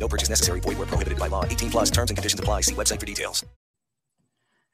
No purchase necessary. Void where prohibited by law. 18 plus terms and conditions apply. See website for details.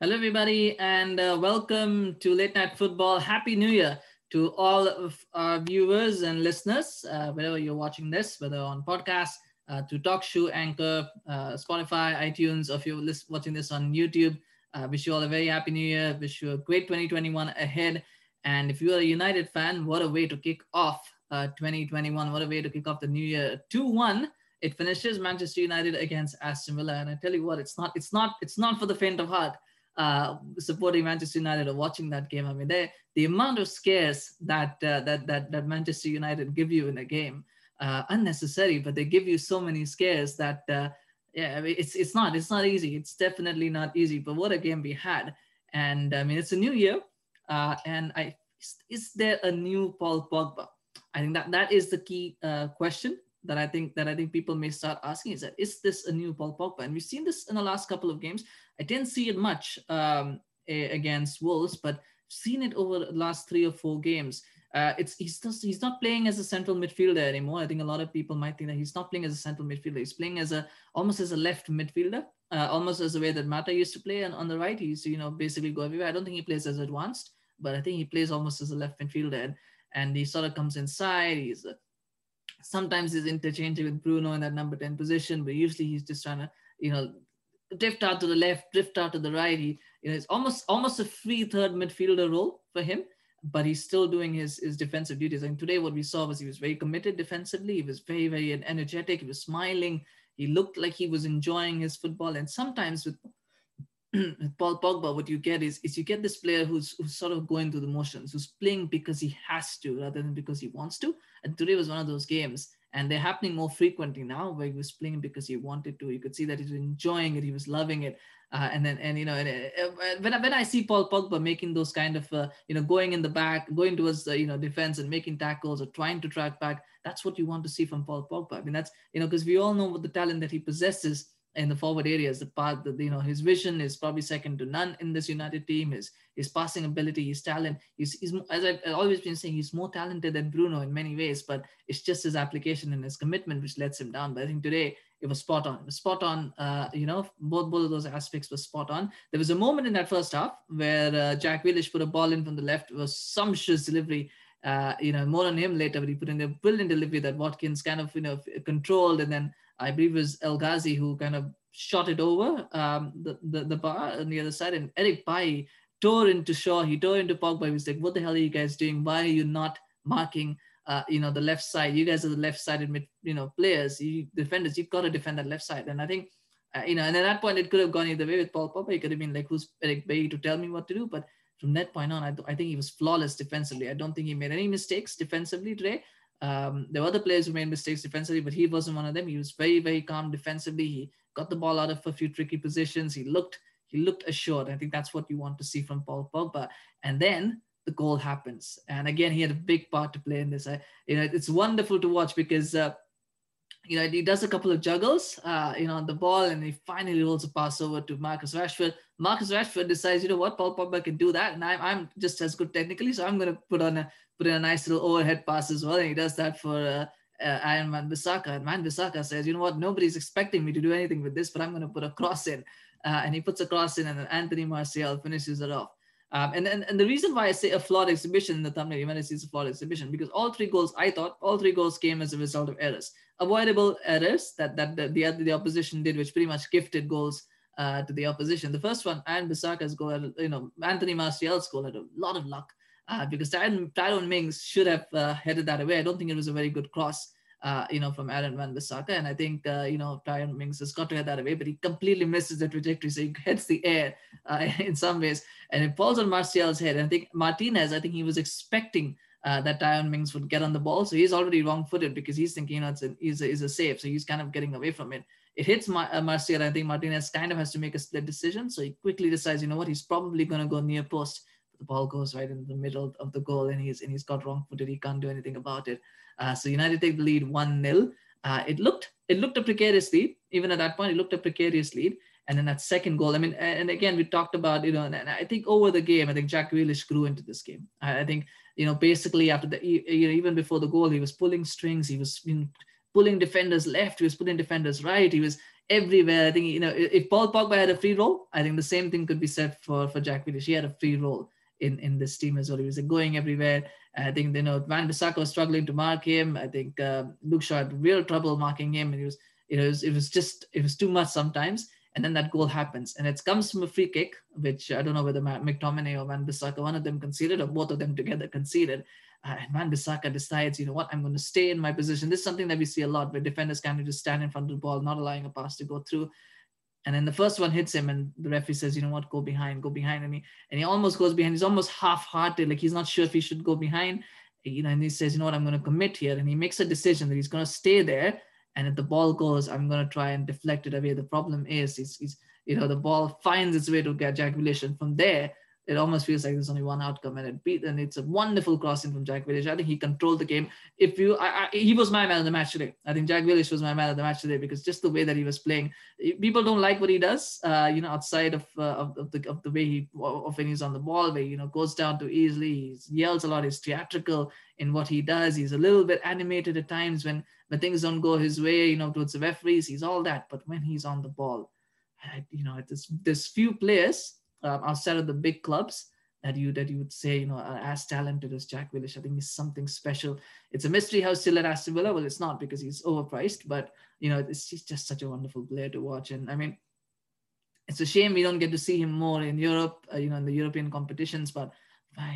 Hello, everybody, and uh, welcome to Late Night Football. Happy New Year to all of our viewers and listeners, uh, wherever you're watching this, whether on podcast, uh, to Talk Show, Anchor, uh, Spotify, iTunes, or if you're watching this on YouTube. Uh, wish you all a very happy New Year. Wish you a great 2021 ahead. And if you are a United fan, what a way to kick off uh, 2021. What a way to kick off the new year. 2-1 it finishes Manchester United against Aston Villa, and I tell you what, it's not, it's not, it's not for the faint of heart. Uh, supporting Manchester United or watching that game. I mean, they, the amount of scares that uh, that that that Manchester United give you in a game, uh, unnecessary, but they give you so many scares that uh, yeah, I mean, it's it's not it's not easy. It's definitely not easy. But what a game we had, and I mean, it's a new year, uh, and I is, is there a new Paul Pogba? I think that that is the key uh, question that I think that I think people may start asking is that is this a new Paul Pogba? And we've seen this in the last couple of games. I didn't see it much um, against Wolves, but seen it over the last three or four games. Uh, it's he's just, he's not playing as a central midfielder anymore. I think a lot of people might think that he's not playing as a central midfielder. He's playing as a almost as a left midfielder, uh, almost as the way that Mata used to play. And on the right, he's you know basically go everywhere. I don't think he plays as advanced, but I think he plays almost as a left midfielder. And, and he sort of comes inside. He's a, sometimes he's interchanging with Bruno in that number 10 position, but usually he's just trying to, you know, drift out to the left, drift out to the right. He, you know, it's almost almost a free third midfielder role for him, but he's still doing his, his defensive duties. And today what we saw was he was very committed defensively. He was very, very energetic. He was smiling. He looked like he was enjoying his football. And sometimes with with Paul Pogba, what you get is, is you get this player who's, who's sort of going through the motions, who's playing because he has to rather than because he wants to. And today was one of those games, and they're happening more frequently now where he was playing because he wanted to. You could see that he was enjoying it, he was loving it. Uh, and then, and you know, and, uh, when, I, when I see Paul Pogba making those kind of, uh, you know, going in the back, going towards the, you know, defense and making tackles or trying to track back, that's what you want to see from Paul Pogba. I mean, that's, you know, because we all know what the talent that he possesses in the forward areas, the part that you know his vision is probably second to none in this United team. His his passing ability, his talent, he's, he's as I've always been saying, he's more talented than Bruno in many ways, but it's just his application and his commitment which lets him down. But I think today it was spot on. It was spot on. Uh, you know, both both of those aspects were spot on. There was a moment in that first half where uh, Jack Grealish put a ball in from the left. It was sumptuous delivery. Uh, you know, more on him later, but he put in a brilliant delivery that Watkins kind of you know controlled and then I believe it was El Ghazi who kind of shot it over um, the, the, the bar on the other side. And Eric Bailly tore into Shaw. He tore into Pogba. He was like, what the hell are you guys doing? Why are you not marking, uh, you know, the left side? You guys are the left-sided, mid, you know, players, you defenders. You've got to defend that left side. And I think, uh, you know, and at that point, it could have gone either way with Paul Pogba. He could have been like, who's Eric Bailly to tell me what to do? But from that point on, I, I think he was flawless defensively. I don't think he made any mistakes defensively today. Um, there were other players who made mistakes defensively, but he wasn't one of them. He was very, very calm defensively. He got the ball out of a few tricky positions. He looked, he looked assured. I think that's what you want to see from Paul Pogba. And then the goal happens. And again, he had a big part to play in this. I, you know, it's wonderful to watch because uh, you know, he does a couple of juggles, uh, you know, on the ball, and he finally rolls a pass over to Marcus Rashford. Marcus Rashford decides, you know what, Paul Pogba can do that, and I'm, I'm just as good technically, so I'm going to put on a put in a nice little overhead pass as well, and he does that for uh, uh, Aaron Wan Bissaka. And Wan Bissaka says, you know what, nobody's expecting me to do anything with this, but I'm going to put a cross in, uh, and he puts a cross in, and then Anthony Martial finishes it off. Um, and, and, and the reason why I say a flawed exhibition in the thumbnail, you might see it's a flawed exhibition, because all three goals, I thought, all three goals came as a result of errors, avoidable errors that that, that the, the opposition did, which pretty much gifted goals uh, to the opposition. The first one, Aaron Bissaka's goal, had, you know, Anthony Martial's goal had a lot of luck uh, because Tyrone, Mings should have uh, headed that away. I don't think it was a very good cross uh, you know, from Aaron Van Bissaka. And I think, uh, you know, Tyrone Mings has got to head that away, but he completely misses the trajectory. So he heads the air in some ways and it falls on Martial's head. And I think Martinez, I think he was expecting uh, that Tyrone Mings would get on the ball. So he's already wrong-footed because he's thinking, you know, it's a, it's a, it's a save. So he's kind of getting away from it. It hits Mar- uh. I think Martinez kind of has to make a split decision. So he quickly decides, you know what, he's probably going to go near post. The ball goes right in the middle of the goal, and he's and he's got wrong-footed. He can't do anything about it. Uh, so United take the lead one 0 uh, It looked it looked a precarious lead. Even at that point, it looked a precarious lead. And then that second goal, I mean, and again, we talked about, you know, and I think over the game, I think Jack Grealish grew into this game. I think, you know, basically after the, you know, even before the goal, he was pulling strings. He was you know, pulling defenders left. He was pulling defenders right. He was everywhere. I think, you know, if Paul Pogba had a free role, I think the same thing could be said for, for Jack Grealish. He had a free role in, in this team as well. He was going everywhere. I think, you know, Van Bissaka was struggling to mark him. I think uh, Luke Shaw had real trouble marking him. And he was, you know, it was, it was just, it was too much sometimes and then that goal happens. And it comes from a free kick which i don't know whether mctominay or van bissaka one of them conceded or both of them together conceded. Uh, and van bissaka decides you know what? I'm going to stay in my position. This is something that we see a lot where defenders kind of just stand in front of the ball not allowing a pass to go through. And then the first one hits him and the referee says you know what? Go behind go behind and he and he almost goes behind. He's almost half-hearted like he's not sure if he should go behind. You know and he says you know what? I'm going to commit here and he makes a decision that he's going to stay there and if the ball goes, I'm going to try and deflect it away. The problem is, is, is you know, the ball finds its way to Grealish. From there, it almost feels like there's only one outcome and it beat and it's a wonderful crossing from Jack Grealish. I think he controlled the game. If you, I, I, he was my man of the match today. I think Jack Grealish was my man of the match today because just the way that he was playing, people don't like what he does. Uh, you know, outside of, uh, of, of, the of the way he of when he's on the ball, where you know goes down too easily. He yells a lot. He's theatrical in what he does. He's a little bit animated at times when when things don't go his way. You know, towards the referees, he's all that. But when he's on the ball, you know, there's there's few players um, outside of the big clubs that you that you would say you know as talented as Jack Grealish. I think he's something special. It's a mystery how still at Aston Villa. Well, it's not because he's overpriced, but you know it's he's just such a wonderful player to watch. And I mean, it's a shame we don't get to see him more in Europe. Uh, you know, in the European competitions, but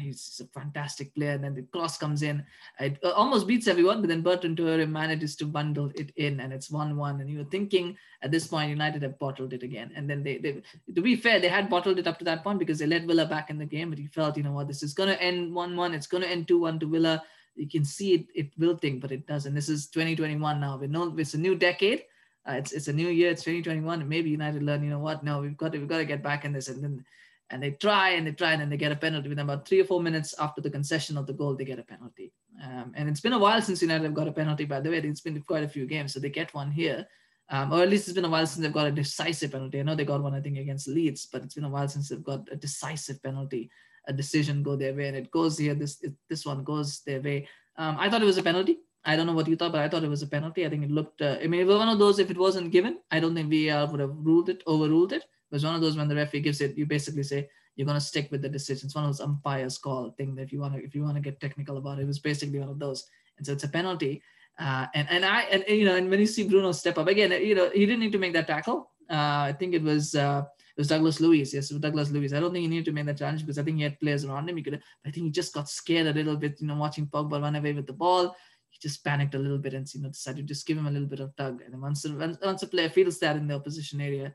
he's a fantastic player. And then the cross comes in. It uh, almost beats everyone, but then Bertrand Traore manages to bundle it in and it's 1 1. And you're thinking at this point, United have bottled it again. And then they, they, to be fair, they had bottled it up to that point because they let Villa back in the game, but he felt, you know what, this is going to end 1 1. It's going to end 2 1 to Villa. You can see it, it wilting, but it doesn't. This is 2021 now. We know it's a new decade. Uh, it's, it's a new year. It's 2021. And maybe United learn, you know what? No, we've got to, we've got to get back in this. And then and they try and they try and then they get a penalty within about three or four minutes after the concession of the goal they get a penalty um, and it's been a while since united have got a penalty by the way it's been quite a few games so they get one here um, or at least it's been a while since they've got a decisive penalty i know they got one i think against leeds but it's been a while since they've got a decisive penalty a decision go their way and it goes here this it, this one goes their way um, i thought it was a penalty I don't know what you thought, but I thought it was a penalty. I think it looked. Uh, I mean, it was one of those. If it wasn't given, I don't think VAR would have ruled it, overruled it. Was one of those when the referee gives it, you basically say, you're going to stick with the decision. It's one of those umpires call thing that if you want to if you want to get technical about it, it was basically one of those. And so it's a penalty. Uh, and and I and you know and when you see Bruno step up again, you know he didn't need to make that tackle. Uh, I think it was uh, it was Douglas Luiz. Yes, Douglas Luiz. I don't think he needed to make that challenge because I think he had players around him. He could. I think he just got scared a little bit. You know, watching Pogba run away with the ball. He just panicked a little bit and you know decided to just give him a little bit of tug. And once once a player feels that in the opposition area,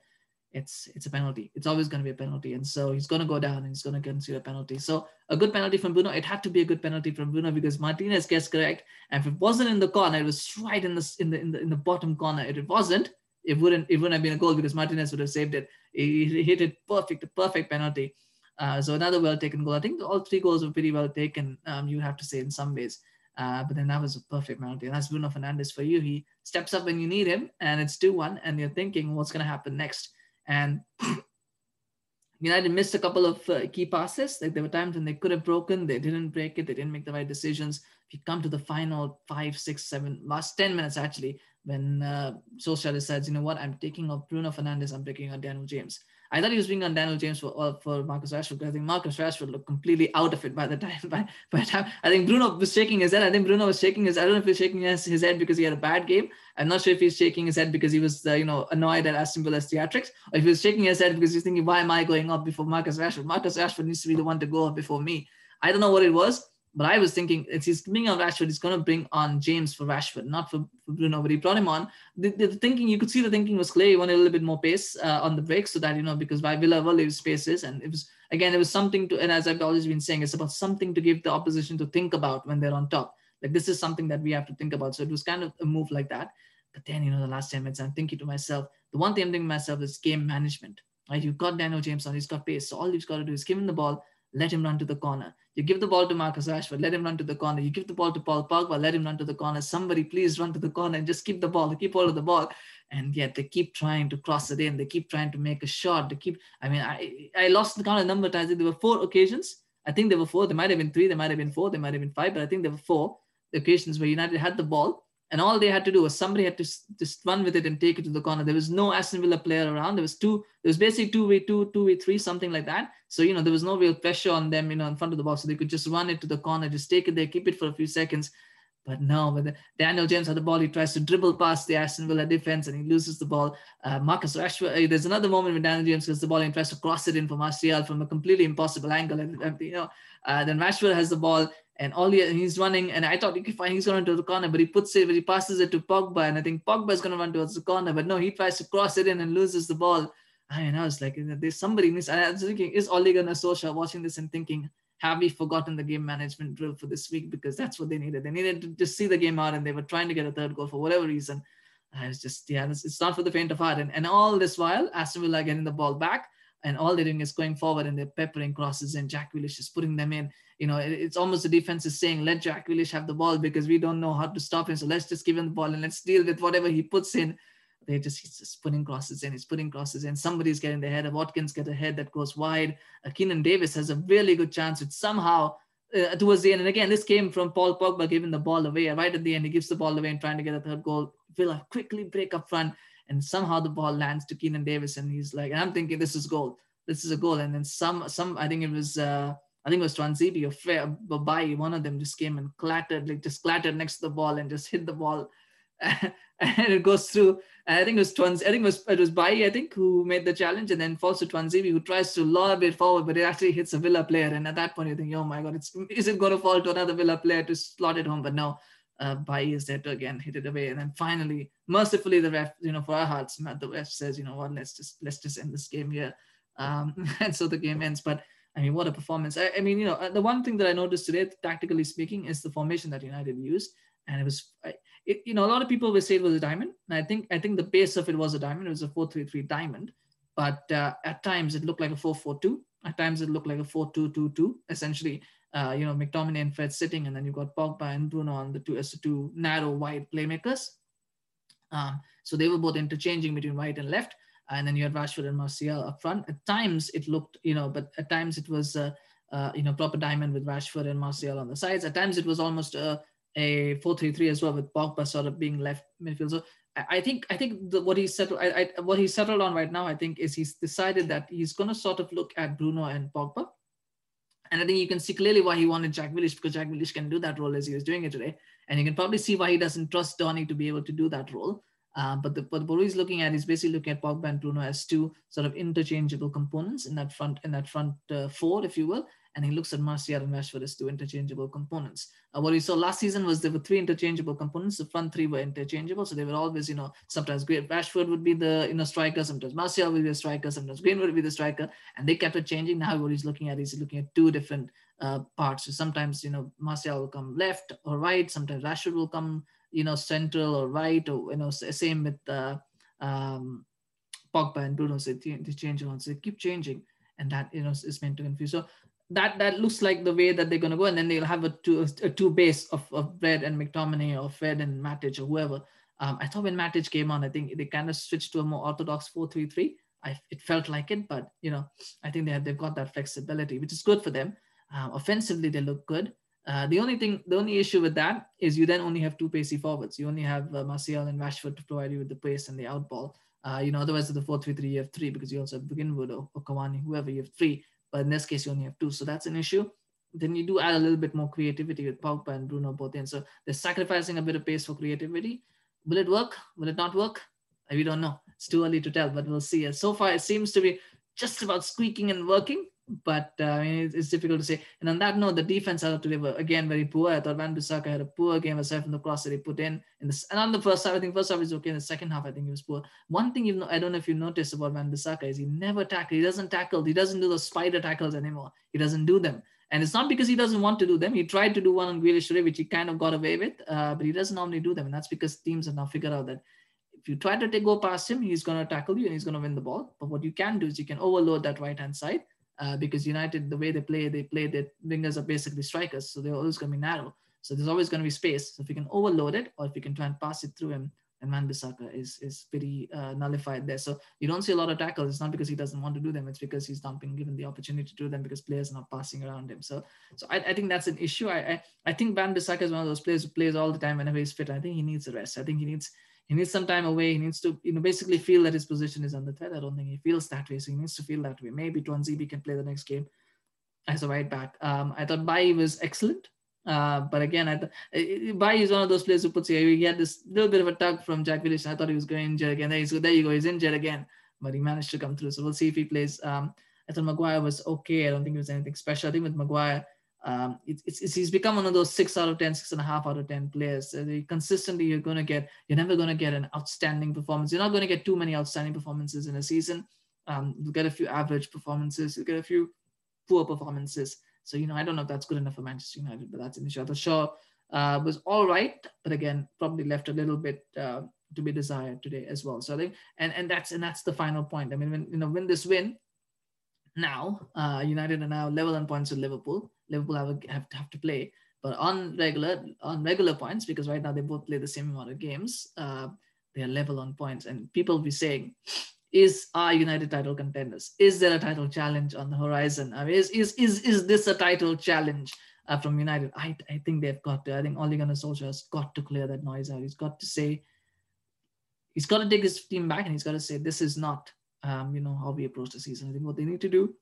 it's it's a penalty. It's always going to be a penalty, and so he's going to go down and he's going to concede a penalty. So a good penalty from Bruno. It had to be a good penalty from Bruno because Martinez gets correct, and if it wasn't in the corner, it was right in the in the in the, in the bottom corner. If it wasn't, it wouldn't it wouldn't have been a goal because Martinez would have saved it. He, hit it perfect, a perfect penalty. Uh, so another well taken goal. I think all three goals were pretty well taken. Um, you have to say in some ways. Uh, but then that was a perfect penalty. And that's Bruno Fernandes for you. He steps up when you need him, and it's 2 1, and you're thinking, what's going to happen next? And United missed a couple of uh, key passes. Like there were times when they could have broken, they didn't break it, they didn't make the right decisions. If you come to the final five, six, seven, last 10 minutes actually, when uh, Solskjaer decides, you know what, I'm taking off Bruno Fernandes, I'm taking on Daniel James. I thought he was being on Daniel James for uh, for Marcus Rashford I think Marcus Rashford looked completely out of it by the time. By, by the time I think Bruno was shaking his head. I think Bruno was shaking his. I don't know if he's shaking his, his head because he had a bad game. I'm not sure if he's shaking his head because he was uh, you know annoyed at Aston Villa's theatrics, or if he was shaking his head because he's thinking, why am I going up before Marcus Rashford? Marcus Rashford needs to be the one to go up before me. I don't know what it was, But I was thinking, if he's bringing on Rashford, he's going to bring on James for Rashford, not for, for Bruno. But he brought him on. The, the, thinking, you could see the thinking was clear. He wanted a little bit more pace uh, on the break so that, you know, because by Villa well, spaces. And it was, again, it was something to, and as I've always been saying, it's about something to give the opposition to think about when they're on top. Like this is something that we have to think about. So it was kind of a move like that. But then, you know, the last 10 minutes, I'm thinking to myself, the one thing I'm thinking to myself is game management. Right? You've got Daniel James on, he's got pace. So all you've got to do is give him the ball, let him run to the corner. You give the ball to Marcus Rashford, let him run to the corner. You give the ball to Paul Pogba, let him run to the corner. Somebody please run to the corner and just keep the ball, keep hold of the ball. And yet they keep trying to cross it in. They keep trying to make a shot. They keep, I mean, I, I lost the count of number of times. There were four occasions. I think there were four. There might have been three. There might have been four. There might have been five, but I think there were four occasions where United had the ball and all they had to do was somebody had to just run with it and take it to the corner. There was no Aston Villa player around. There was two. There was basically two v two, two v three, something like that. So you know there was no real pressure on them, you know, in front of the box, so they could just run it to the corner, just take it there, keep it for a few seconds. But no, but Daniel James had the ball. He tries to dribble past the Aston Villa defense and he loses the ball. Uh, Marcus Rashford, uh, there's another moment when Daniel James gets the ball and tries to cross it in for Martial from a completely impossible angle. And, and you know, uh, then Rashford has the ball and all he, he's running, and I thought he could find he's going to the corner, but he puts it, but he passes it to Pogba, and I think Pogba is going to run towards the corner, but no, he tries to cross it in and loses the ball. I mean, I was like, there's somebody miss. I was thinking, is Ole Gunnar Solskjaer watching this and thinking, have we forgotten the game management drill for this week? Because that's what they needed. They needed to just see the game out, and they were trying to get a third goal for whatever reason. I was just, yeah, it's not for the faint of heart. And, and all this while, Aston Villa getting the ball back and all they're doing is going forward and they're peppering crosses and Jack Grealish is putting them in. You know, it's almost the defense is saying, let Jack Grealish have the ball because we don't know how to stop him. So let's just give him the ball and let's deal with whatever he puts in. They just he's just putting crosses in. He's putting crosses in. Somebody's getting the head. Of Watkins get a head that goes wide. Uh, Keinan Davis has a really good chance, which somehow uh, towards the end, and again, this came from Paul Pogba giving the ball away. Right at the end, he gives the ball away and trying to get a third goal. Villa quickly break up front, and somehow the ball lands to Keinan Davis, and he's like, and I'm thinking this is goal this is a goal. And then some, some I think it was, uh, I think it was Tuanzebe or Fair, Babai, one of them just came and clattered, like just clattered next to the ball and just hit the ball. and it goes through. I think it was Twans, I think it was it was Bailly, I think, who made the challenge, and then falls to Tuanzebe, who tries to lob it forward, but it actually hits a Villa player. And at that point, you think, oh my god, it's is it going to fall to another Villa player to slot it home? But no, uh, Bailly is there to again hit it away. And then finally, mercifully, the ref, you know, for our hearts, the ref says, you know what, let's just let's just end this game here. Um, and so the game ends. But I mean, what a performance! I, I, mean, you know, uh, the one thing that I noticed today, tactically speaking, is the formation that United used, and it was, it, you know, a lot of people will say it was a diamond, and I think I think the base of it was a diamond. It was a four-three-three diamond, but uh, at times it looked like a four-four-two. At times it looked like a four-two-two-two. Essentially, uh, you know, McTominay and Fred sitting, and then you've got Pogba and Bruno on the two as the two narrow wide playmakers. Um, so they were both interchanging between right and left and then you had Rashford and Martial up front. At times it looked, you know, but at times it was, uh, uh, you know, proper diamond with Rashford and Martial on the sides. At times it was almost a, a 4-3-3 as well, with Pogba sort of being left midfield. So I, think I think the, what he settled, I, I, what he settled on right now, I think, is he's decided that he's going to sort of look at Bruno and Pogba. And I think you can see clearly why he wanted Jack Grealish because Jack Grealish can do that role as he was doing it today. And you can probably see why he doesn't trust Donny to be able to do that role. Uh, but the but he's looking at is basically looking at Pogba and Bruno as two sort of interchangeable components in that front in that front uh, four, if you will. And he looks at Martial and Rashford as two interchangeable components. Uh, what we saw last season was there were three interchangeable components. The front three were interchangeable, so they were always, you know, sometimes Rashford would be the you know striker, sometimes Martial would be the striker, sometimes Greenwood would be the striker, and they kept it changing. Now what he's looking at is looking at two different uh, parts. So sometimes you know Martial will come left or right, sometimes Rashford will come you know, central or right, or you know, same with uh, um, Pogba and Bruno. So they, they change on, so they keep changing, and that you know is meant to confuse. So that that looks like the way that they're going to go, and then they'll have a two a two base of of Fred and McTominay or Fred and Matic or whoever. Um, I thought when Matic came on, I think they kind of switched to a more orthodox four three three. I, it felt like it, but you know, I think they have, they've got that flexibility, which is good for them. Um, offensively, they look good. Uh, the only thing, the only issue with that is you then only have two pacey forwards. You only have uh, Martial and Rashford to provide you with the pace and the outball. Uh, you know, otherwise the 4-3-3, you have three because you also have Greenwood or, or Cavani, whoever, you have three. But in this case, you only have two. So that's an issue. Then you do add a little bit more creativity with Pogba and Bruno both in. So they're sacrificing a bit of pace for creativity. Will it work? Will it not work? We don't know. It's too early to tell, but we'll see. So far, it seems to be just about squeaking and working but uh, I mean, it's, it's, difficult to say. And on that note, the defense out of today were again very poor. I thought Van Bissaka had a poor game aside from the cross that he put in. in the, and on the first half, I think first half is okay. In the second half, I think he was poor. One thing you know, I don't know if you noticed about Van Bissaka is he never tackles. He doesn't tackle. He doesn't do those spider tackles anymore. He doesn't do them. And it's not because he doesn't want to do them. He tried to do one on Grealish today, which he kind of got away with, uh, but he doesn't normally do them. And that's because teams have now figured out that if you try to take, go past him, he's going to tackle you and he's going to win the ball. But what you can do is you can overload that right hand side uh, because United, the way they play, they play that wingers are basically strikers, so they're always going to be narrow. So there's always going to be space. So if you can overload it, or if you can try and pass it through him, and Wan Bissaka is is pretty uh, nullified there. So you don't see a lot of tackles. It's not because he doesn't want to do them. It's because he's not being given the opportunity to do them because players are not passing around him. So so I, I think that's an issue. I, I I think Wan Bissaka is one of those players who plays all the time whenever he's fit. I think he needs a rest. I think he needs he needs some time away. He needs to, you know, basically feel that his position is under threat. I don't think he feels that way. So he needs to feel that way. Maybe Tuanzebe can play the next game as a right back. Um, I thought Bailly was excellent. Uh, but again, I th- Bailly is one of those players who puts here. He had this little bit of a tug from Jack Grealish. I thought he was going injured again. There, he's, there you go. He's injured again, but he managed to come through. So we'll see if he plays. Um, I thought Maguire was okay. I don't think it was anything special. I think with Maguire, um, it's, it's, he's become one of those six out of ten, six and a half out of 10 players. So consistently, you're going to get, you're never going to get an outstanding performance. You're not going to get too many outstanding performances in a season. Um, you'll get a few average performances, you'll get a few poor performances. So, you know, I don't know if that's good enough for Manchester United, but that's an issue. The show uh, was all right, but again, probably left a little bit uh, to be desired today as well. So I think, and, and that's, and that's the final point. I mean, when, you know, win this win, now uh, United are now level on points with Liverpool. Liverpool have, a, have, have to play, but on regular on regular points because right now they both play the same amount of games. Uh, they are level on points, and people will be saying, "Is our United title contenders? Is there a title challenge on the horizon? I mean, is is is is this a title challenge?" Uh, from United, I, I think they've got to. I think Ole Gunnar Solskjaer has got to clear that noise out. He's got to say, he's got to take his team back, and he's got to say, this is not um, you know, how we approach the season. I think what they need to do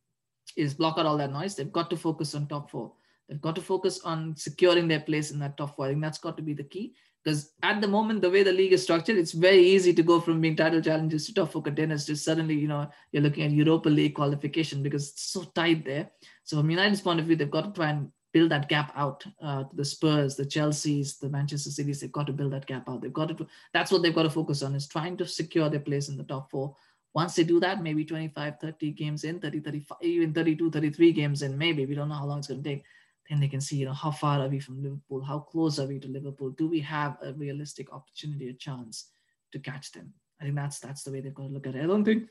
is block out all that noise. They've got to focus on top four. They've got to focus on securing their place in that top four. I think that's got to be the key. Because at the moment, the way the league is structured, it's very easy to go from being title challenges to top four contenders to suddenly, you know, you're looking at Europa League qualification because it's so tight there. So from United's point of view, they've got to try and build that gap out uh, to the Spurs, the Chelseas, the Manchester Cities. They've got to build that gap out. They've got to. That's what they've got to focus on is trying to secure their place in the top four once they do that, maybe 25, 30 games in, 30, 35, even 32, 33 games in, maybe we don't know how long it's going to take. Then they can see, you know, how far are we from Liverpool? How close are we to Liverpool? Do we have a realistic opportunity, a chance to catch them? I think that's that's the way they've got to look at it. I don't think,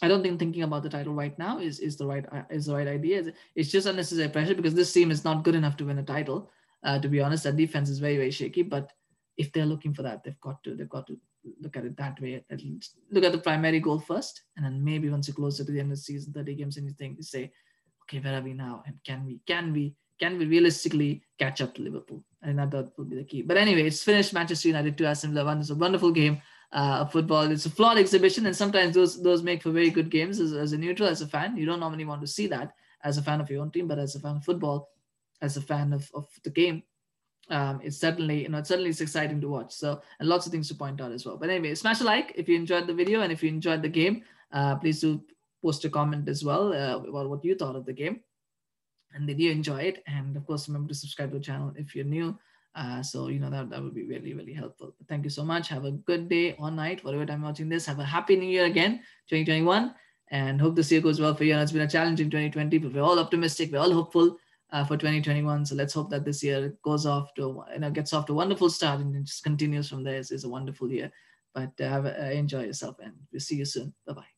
I don't think thinking about the title right now is is the right is the right idea. It's just unnecessary pressure because this team is not good enough to win a title. Uh, to be honest, that defense is very very shaky. But if they're looking for that, they've got to they've got to look at it that way. Look at the primary goal first, and then maybe once you're closer to the end of the season, 30 games, and you think you say, okay, where are we now? And can we can we can we realistically catch up to Liverpool? And that, that will be the key. But anyway, it's finished. Manchester United 2 Aston Villa 1. It's a wonderful game uh, of football. It's a flawed exhibition, and sometimes those those make for very good games. As, as a neutral, as a fan, you don't normally want to see that as a fan of your own team, but as a fan of football, as a fan of, of the game, um, it's certainly you know it's certainly it's exciting to watch. So and lots of things to point out as well. But anyway, smash a like if you enjoyed the video and if you enjoyed the game. Uh, please do post a comment as well uh, about what you thought of the game and did you enjoy it. And of course, remember to subscribe to the channel if you're new. Uh, so you know that that would be really really helpful. Thank you so much. Have a good day or night, whatever time you're watching this. Have a happy new year again, 2021, and hope this year goes well for you. And it's been a challenging 2020, but we're all optimistic. We're all hopeful uh, for 2021. So let's hope that this year goes off to you know gets off to a wonderful start and just continues from there. It's, it's a wonderful year. But uh, have uh, enjoy yourself and we'll see you soon. Bye bye.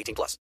18 plus.